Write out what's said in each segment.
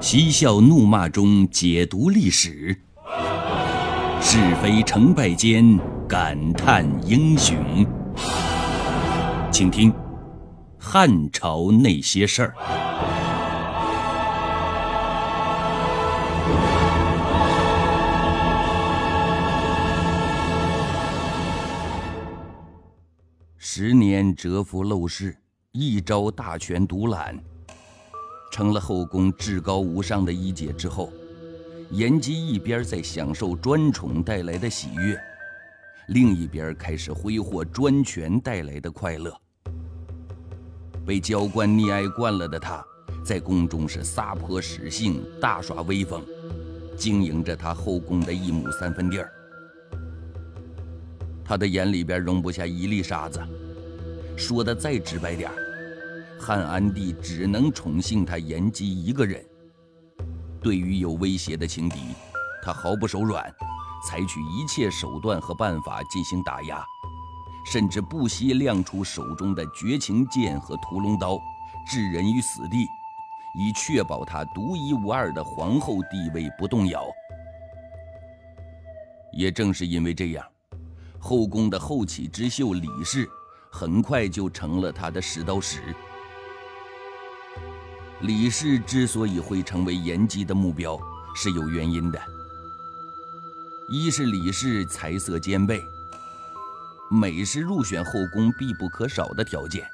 嬉笑怒骂中解读历史，是非成败间感叹英雄。请听《汉朝那些事儿》。十年蛰伏陋室，一朝大权独揽。成了后宫至高无上的一姐之后，颜姬一边在享受专宠带来的喜悦，另一边开始挥霍专权带来的快乐。被娇惯溺爱惯了的她，在宫中是撒泼使性、大耍威风，经营着她后宫的一亩三分地儿。她的眼里边容不下一粒沙子，说的再直白点儿。汉安帝只能宠幸他颜姬一个人。对于有威胁的情敌，他毫不手软，采取一切手段和办法进行打压，甚至不惜亮出手中的绝情剑和屠龙刀，置人于死地，以确保他独一无二的皇后地位不动摇。也正是因为这样，后宫的后起之秀李氏，很快就成了他的使刀使。李氏之所以会成为颜姬的目标，是有原因的。一是李氏才色兼备，美是入选后宫必不可少的条件，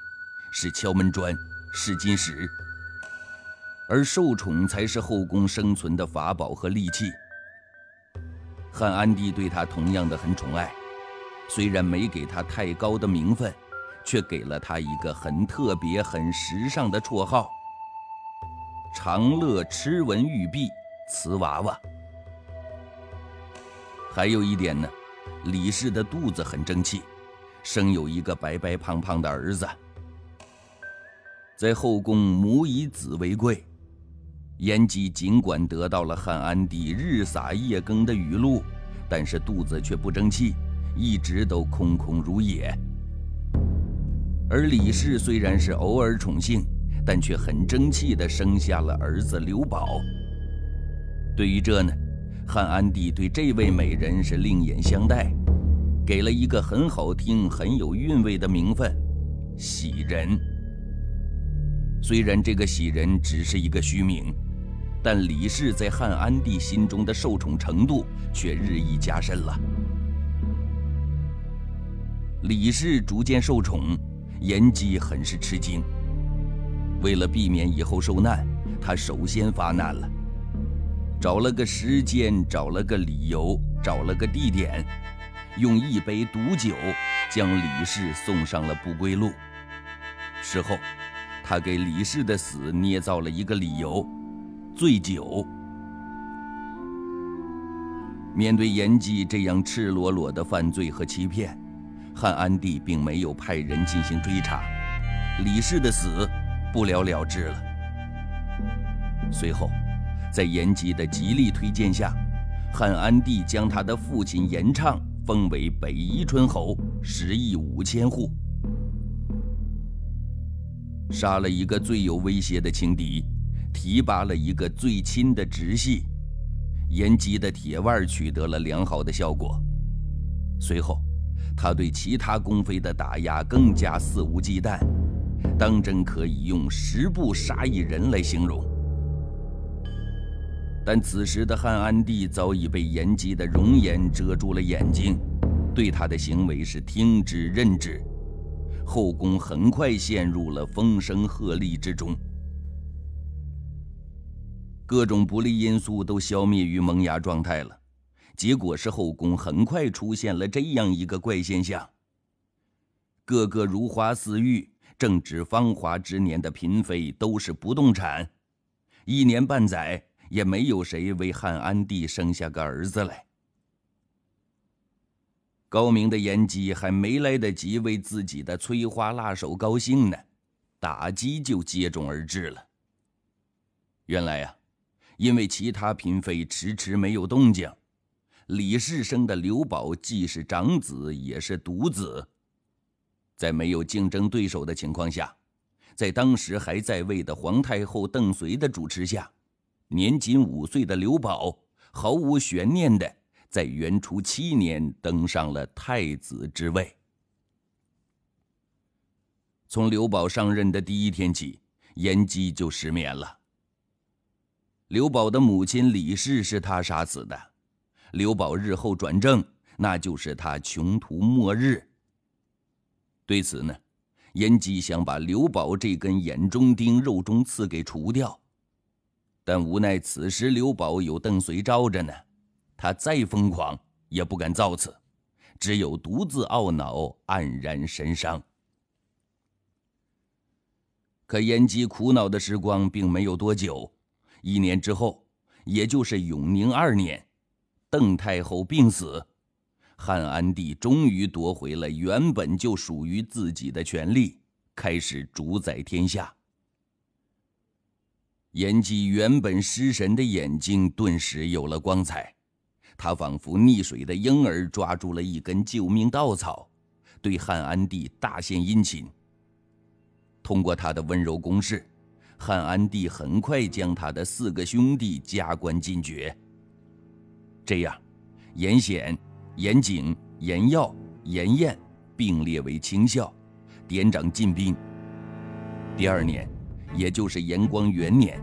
是敲门砖，试金石。而受宠才是后宫生存的法宝和利器。汉安帝对她同样的很宠爱，虽然没给她太高的名分，却给了她一个很特别、很时尚的绰号。长乐螭纹玉璧瓷娃娃。还有一点呢，李氏的肚子很争气，生有一个白白胖胖的儿子。在后宫母以子为贵，颜姬尽管得到了汉安帝日洒夜耕的雨露，但是肚子却不争气，一直都空空如也。而李氏虽然是偶尔宠幸。但却很争气地生下了儿子刘宝。对于这呢，汉安帝对这位美人是另眼相待，给了一个很好听、很有韵味的名分——喜人。虽然这个喜人只是一个虚名，但李氏在汉安帝心中的受宠程度却日益加深了。李氏逐渐受宠，颜姬很是吃惊。为了避免以后受难，他首先发难了，找了个时间，找了个理由，找了个地点，用一杯毒酒将李氏送上了不归路。事后，他给李氏的死捏造了一个理由：醉酒。面对颜姬这样赤裸裸的犯罪和欺骗，汉安帝并没有派人进行追查，李氏的死。不了了之了。随后，在颜吉的极力推荐下，汉安帝将他的父亲颜畅封为北夷春侯，十亿五千户。杀了一个最有威胁的情敌，提拔了一个最亲的直系，颜吉的铁腕取得了良好的效果。随后，他对其他宫妃的打压更加肆无忌惮。当真可以用“十步杀一人”来形容，但此时的汉安帝早已被颜姬的容颜遮住了眼睛，对他的行为是听之任之，后宫很快陷入了风声鹤唳之中，各种不利因素都消灭于萌芽状态了，结果是后宫很快出现了这样一个怪现象：个个如花似玉。正值芳华之年的嫔妃都是不动产，一年半载也没有谁为汉安帝生下个儿子来。高明的颜姬还没来得及为自己的催花辣手高兴呢，打击就接踵而至了。原来呀，因为其他嫔妃迟迟没有动静，李氏生的刘宝既是长子，也是独子。在没有竞争对手的情况下，在当时还在位的皇太后邓绥的主持下，年仅五岁的刘保毫无悬念的在元初七年登上了太子之位。从刘保上任的第一天起，延吉就失眠了。刘保的母亲李氏是他杀死的，刘保日后转正，那就是他穷途末日。对此呢，燕姬想把刘保这根眼中钉、肉中刺给除掉，但无奈此时刘保有邓绥罩着呢，他再疯狂也不敢造次，只有独自懊恼，黯然神伤。可燕姬苦恼的时光并没有多久，一年之后，也就是永宁二年，邓太后病死，汉安帝终于夺回了原本就属于自己的权利，开始主宰天下。延吉原本失神的眼睛顿时有了光彩，他仿佛溺水的婴儿抓住了一根救命稻草，对汉安帝大献殷勤。通过他的温柔攻势，汉安帝很快将他的四个兄弟加官进爵。这样，严显、严景、严耀、严彦并列为卿校，典掌禁兵。第二年，也就是延光元年，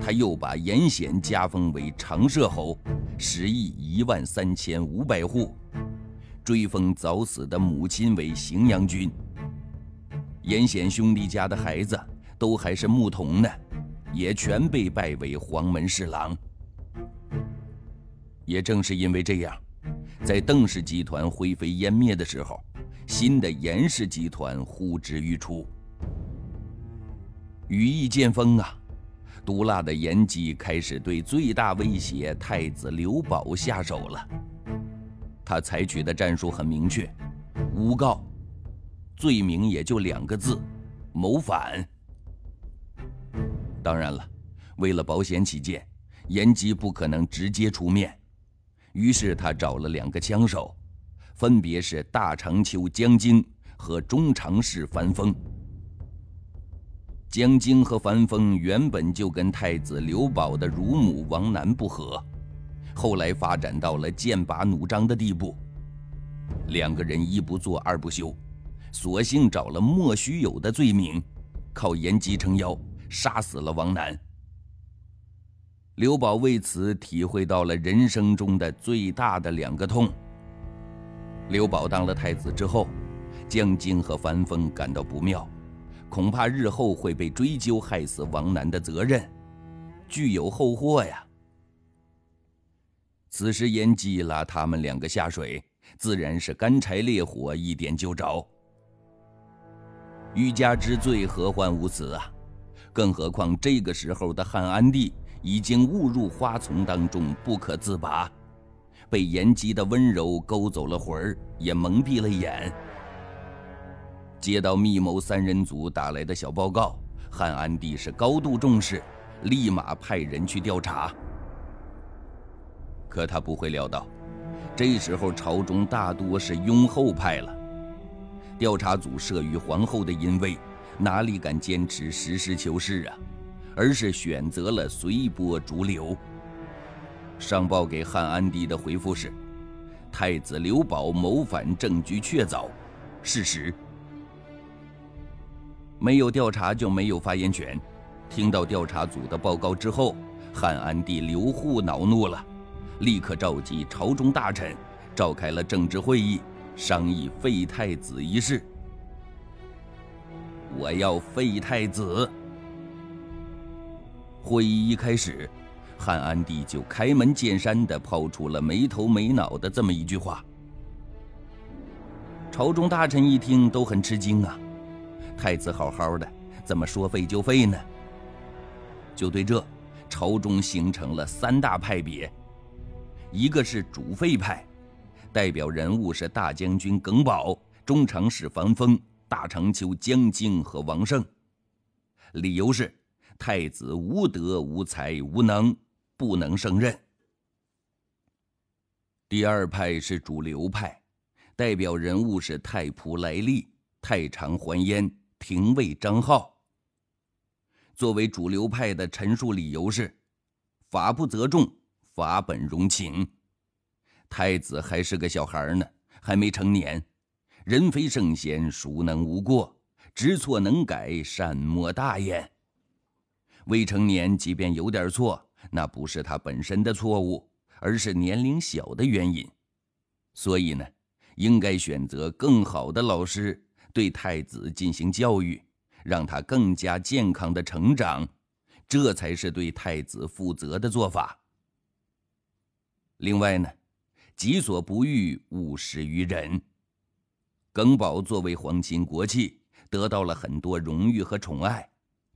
他又把严显加封为长社侯，食邑一万三千五百户，追封早死的母亲为荥阳君。严显兄弟家的孩子都还是牧童呢，也全被拜为黄门侍郎。也正是因为这样，在邓氏集团灰飞烟灭的时候，新的严氏集团呼之欲出。羽翼渐丰啊，毒辣的严吉开始对最大威胁太子刘保下手了。他采取的战术很明确，诬告。罪名也就两个字：谋反。当然了，为了保险起见，严吉不可能直接出面，于是他找了两个枪手，分别是大长秋江京和中常侍樊峰。江京和樊峰原本就跟太子刘保的乳母王楠不和，后来发展到了剑拔弩张的地步，两个人一不做二不休。索性找了莫须有的罪名，靠严吉撑腰，杀死了王楠。刘宝为此体会到了人生中的最大的两个痛。刘宝当了太子之后，江京和樊峰感到不妙，恐怕日后会被追究害死王楠的责任，具有后祸呀。此时严吉拉他们两个下水，自然是干柴烈火，一点就着。欲加之罪，何患无辞啊！更何况这个时候的汉安帝已经误入花丛当中不可自拔，被延吉的温柔勾走了魂儿，也蒙蔽了眼。接到密谋三人组打来的小报告，汉安帝是高度重视，立马派人去调查。可他不会料到，这时候朝中大多是拥后派了。调查组慑于皇后的淫威，哪里敢坚持实事求是啊？而是选择了随波逐流。上报给汉安帝的回复是：太子刘保谋反证据确凿，事实。没有调查就没有发言权。听到调查组的报告之后，汉安帝刘祜恼怒了，立刻召集朝中大臣，召开了政治会议。商议废太子一事，我要废太子。会议一开始，汉安帝就开门见山的抛出了没头没脑的这么一句话。朝中大臣一听都很吃惊啊，太子好好的，怎么说废就废呢？就对这，朝中形成了三大派别，一个是主废派。代表人物是大将军耿宝、中常侍樊丰、大长秋江京和王胜。理由是太子无德无才无能，不能胜任。第二派是主流派，代表人物是太仆来历、太常还焉、廷尉张浩。作为主流派的陈述理由是：法不责众，法本容情。太子还是个小孩呢，还没成年。人非圣贤，孰能无过？知错能改，善莫大焉。未成年，即便有点错，那不是他本身的错误，而是年龄小的原因。所以呢，应该选择更好的老师，对太子进行教育，让他更加健康的成长，这才是对太子负责的做法。另外呢，己所不欲，勿施于人。耿宝作为皇亲国戚，得到了很多荣誉和宠爱，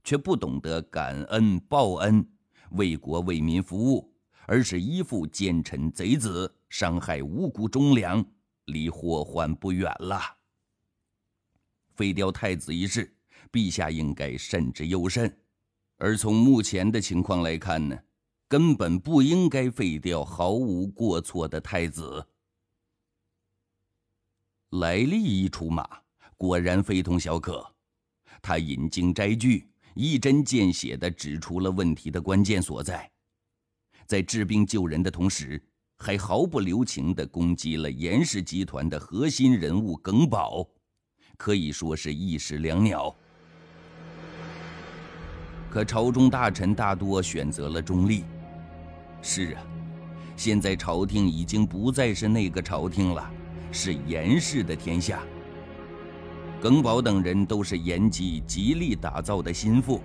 却不懂得感恩报恩，为国为民服务，而是依附奸臣贼子，伤害无辜忠良，离祸患不远了。废掉太子一事，陛下应该慎之又慎。而从目前的情况来看呢，根本不应该废掉毫无过错的太子。来历一出马，果然非同小可。他引经摘句，一针见血地指出了问题的关键所在，在治病救人的同时，还毫不留情地攻击了严氏集团的核心人物耿宝，可以说是一石两鸟。可朝中大臣大多选择了中立。是啊，现在朝廷已经不再是那个朝廷了。是严氏的天下。耿宝等人都是严吉极力打造的心腹，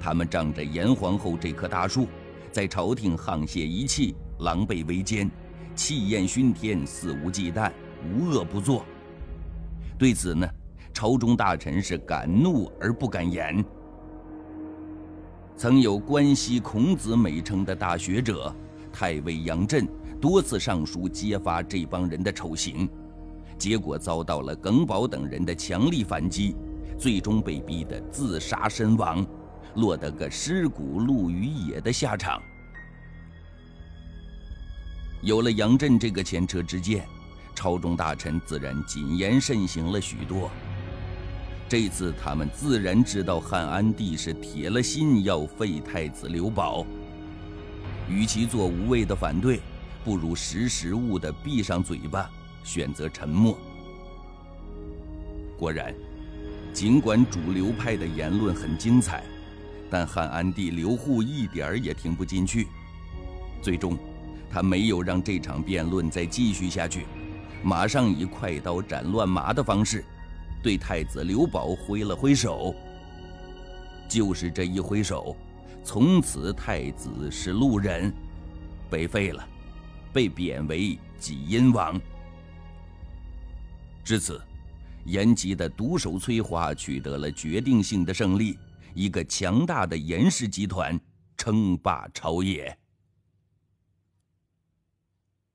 他们仗着严皇后这棵大树，在朝廷沆瀣一气、狼狈为奸、气焰熏天、肆无忌惮、无恶不作。对此呢，朝中大臣是敢怒而不敢言。曾有关西孔子美称的大学者太尉杨震。多次上书揭发这帮人的丑行，结果遭到了耿宝等人的强力反击，最终被逼得自杀身亡，落得个尸骨露于野的下场。有了杨震这个前车之鉴，朝中大臣自然谨言慎行了许多。这次他们自然知道汉安帝是铁了心要废太子刘保，与其做无谓的反对。不如识时务的闭上嘴巴，选择沉默。果然，尽管主流派的言论很精彩，但汉安帝刘祜一点儿也听不进去。最终，他没有让这场辩论再继续下去，马上以快刀斩乱麻的方式，对太子刘保挥了挥手。就是这一挥手，从此太子是路人，被废了。被贬为济阴王。至此，延吉的独手摧华取得了决定性的胜利，一个强大的严氏集团称霸朝野。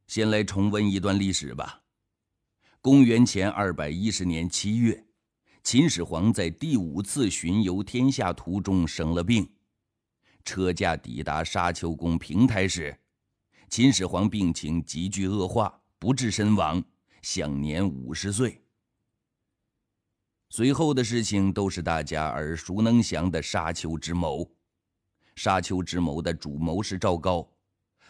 先来重温一段历史吧。公元前二百一十年七月，秦始皇在第五次巡游天下途中生了病，车驾抵达沙丘宫平台时。秦始皇病情急剧恶化，不治身亡，享年五十岁。随后的事情都是大家耳熟能详的沙丘之谋。沙丘之谋的主谋是赵高，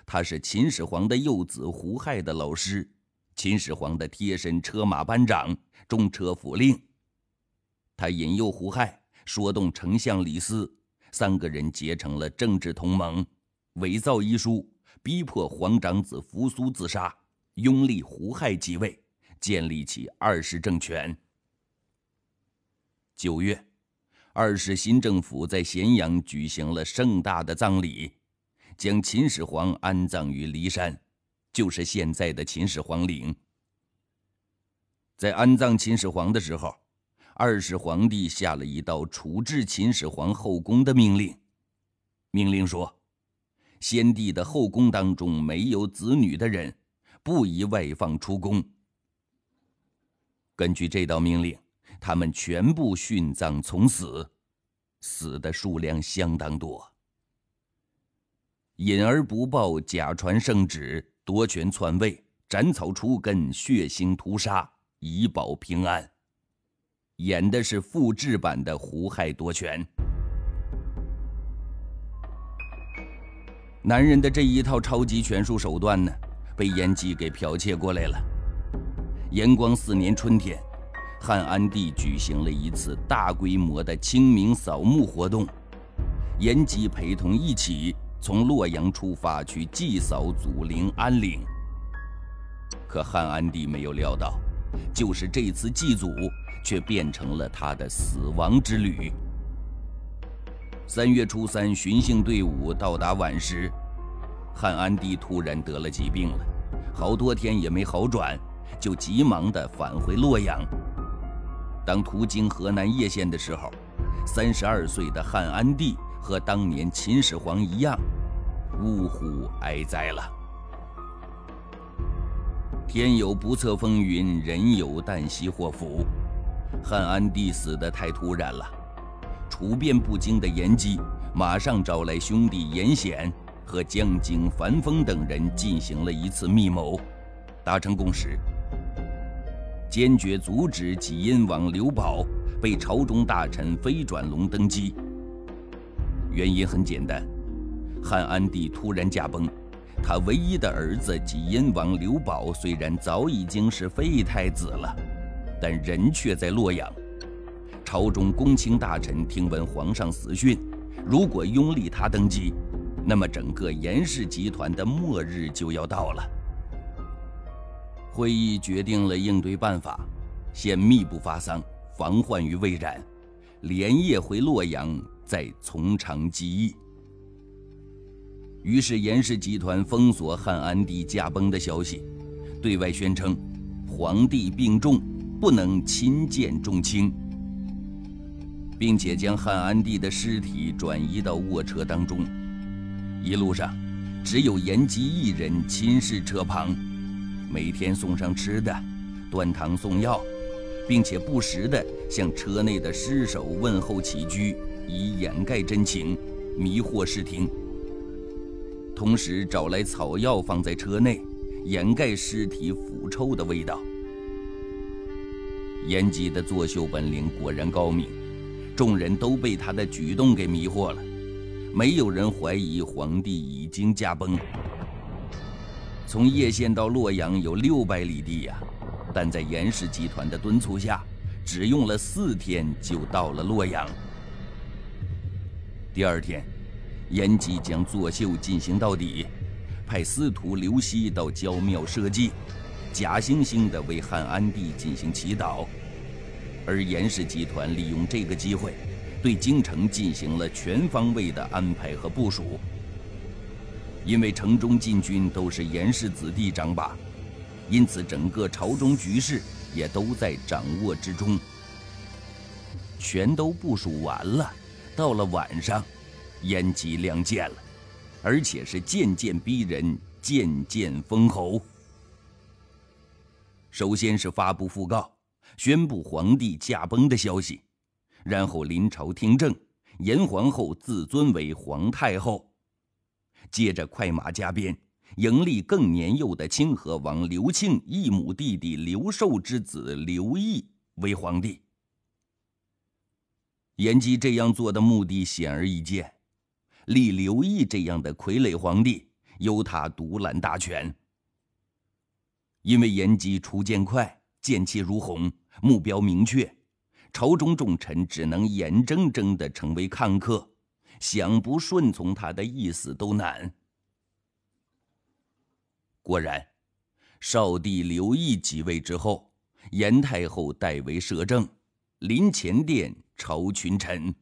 他是秦始皇的幼子胡亥的老师，秦始皇的贴身车马班长、中车府令。他引诱胡亥，说动丞相李斯，三个人结成了政治同盟，伪造遗书。逼迫皇长子扶苏自杀，拥立胡亥即位，建立起二世政权。九月，二世新政府在咸阳举行了盛大的葬礼，将秦始皇安葬于骊山，就是现在的秦始皇陵。在安葬秦始皇的时候，二世皇帝下了一道处置秦始皇后宫的命令，命令说。先帝的后宫当中没有子女的人，不宜外放出宫。根据这道命令，他们全部殉葬从死，死的数量相当多。隐而不报，假传圣旨，夺权篡位，斩草除根，血腥屠杀，以保平安。演的是复制版的胡亥夺权。男人的这一套超级权术手段呢，被延吉给剽窃过来了。延光四年春天，汉安帝举行了一次大规模的清明扫墓活动，延吉陪同一起从洛阳出发去祭扫祖陵安陵。可汉安帝没有料到，就是这次祭祖，却变成了他的死亡之旅。三月初三，巡幸队伍到达宛时，汉安帝突然得了疾病了，好多天也没好转，就急忙地返回洛阳。当途经河南叶县的时候，三十二岁的汉安帝和当年秦始皇一样，呜呼哀哉了。天有不测风云，人有旦夕祸福。汉安帝死得太突然了。处变不惊的严基马上找来兄弟严显和江景樊丰等人进行了一次密谋，达成共识，坚决阻止济阴王刘保被朝中大臣飞转龙登基。原因很简单，汉安帝突然驾崩，他唯一的儿子济阴王刘保虽然早已经是废太子了，但人却在洛阳。朝中公卿大臣听闻皇上死讯，如果拥立他登基，那么整个严氏集团的末日就要到了。会议决定了应对办法，先密不发丧，防患于未然，连夜回洛阳，再从长计议。于是严氏集团封锁汉安帝驾崩的消息，对外宣称皇帝病重，不能亲见众卿。并且将汉安帝的尸体转移到卧车当中，一路上只有延吉一人亲视车旁，每天送上吃的，端汤送药，并且不时地向车内的尸首问候起居，以掩盖真情，迷惑视听。同时找来草药放在车内，掩盖尸体腐臭的味道。延吉的作秀本领果然高明。众人都被他的举动给迷惑了，没有人怀疑皇帝已经驾崩。从叶县到洛阳有六百里地呀，但在严氏集团的敦促下，只用了四天就到了洛阳。第二天，严吉将作秀进行到底，派司徒刘熙到焦庙设祭，假惺惺地为汉安帝进行祈祷。而严氏集团利用这个机会，对京城进行了全方位的安排和部署。因为城中禁军都是严氏子弟掌把，因此整个朝中局势也都在掌握之中。全都部署完了，到了晚上，严吉亮剑了，而且是渐渐逼人，渐渐封侯。首先是发布讣告。宣布皇帝驾崩的消息，然后临朝听政，严皇后自尊为皇太后。接着快马加鞭，迎立更年幼的清河王刘庆异母弟弟刘寿之子刘义为皇帝。延吉这样做的目的显而易见，立刘义这样的傀儡皇帝，由他独揽大权。因为延吉出剑快，剑气如虹。目标明确，朝中重臣只能眼睁睁地成为看客，想不顺从他的意思都难。果然，少帝刘毅即位之后，严太后代为摄政，临前殿朝群臣。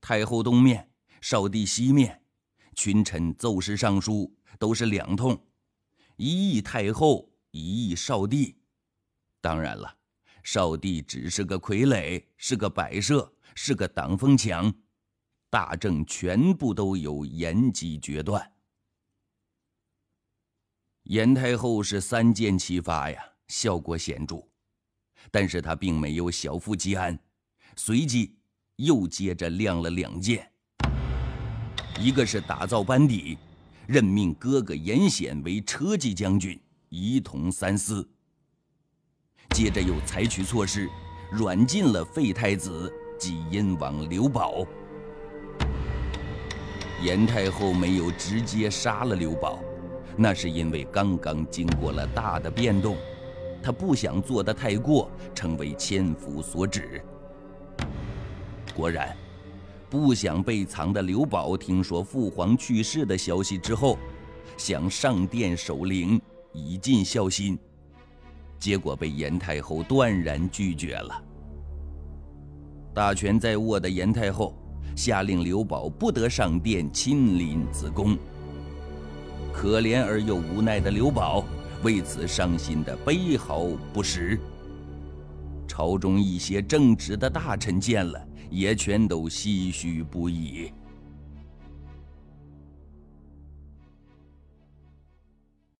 太后东面，少帝西面，群臣奏事上书都是两通，一议太后，一议少帝。当然了，少帝只是个傀儡，是个摆设，是个挡风墙，大政全部都由严吉决断。严太后是三箭齐发呀，效果显著。但是她并没有小富即安，随即又接着亮了两箭。一个是打造班底，任命哥哥严显为车骑将军，一同三司。接着又采取措施，软禁了废太子济阴王刘保。严太后没有直接杀了刘宝，那是因为刚刚经过了大的变动，她不想做得太过，成为千夫所指。果然，不想被藏的刘宝听说父皇去世的消息之后，想上殿守灵，以尽孝心，结果被严太后断然拒绝了。大权在握的严太后。下令刘宝不得上殿亲临子宫。可怜而又无奈的刘宝为此伤心的悲嚎不时。朝中一些正直的大臣见了，也全都唏嘘不已。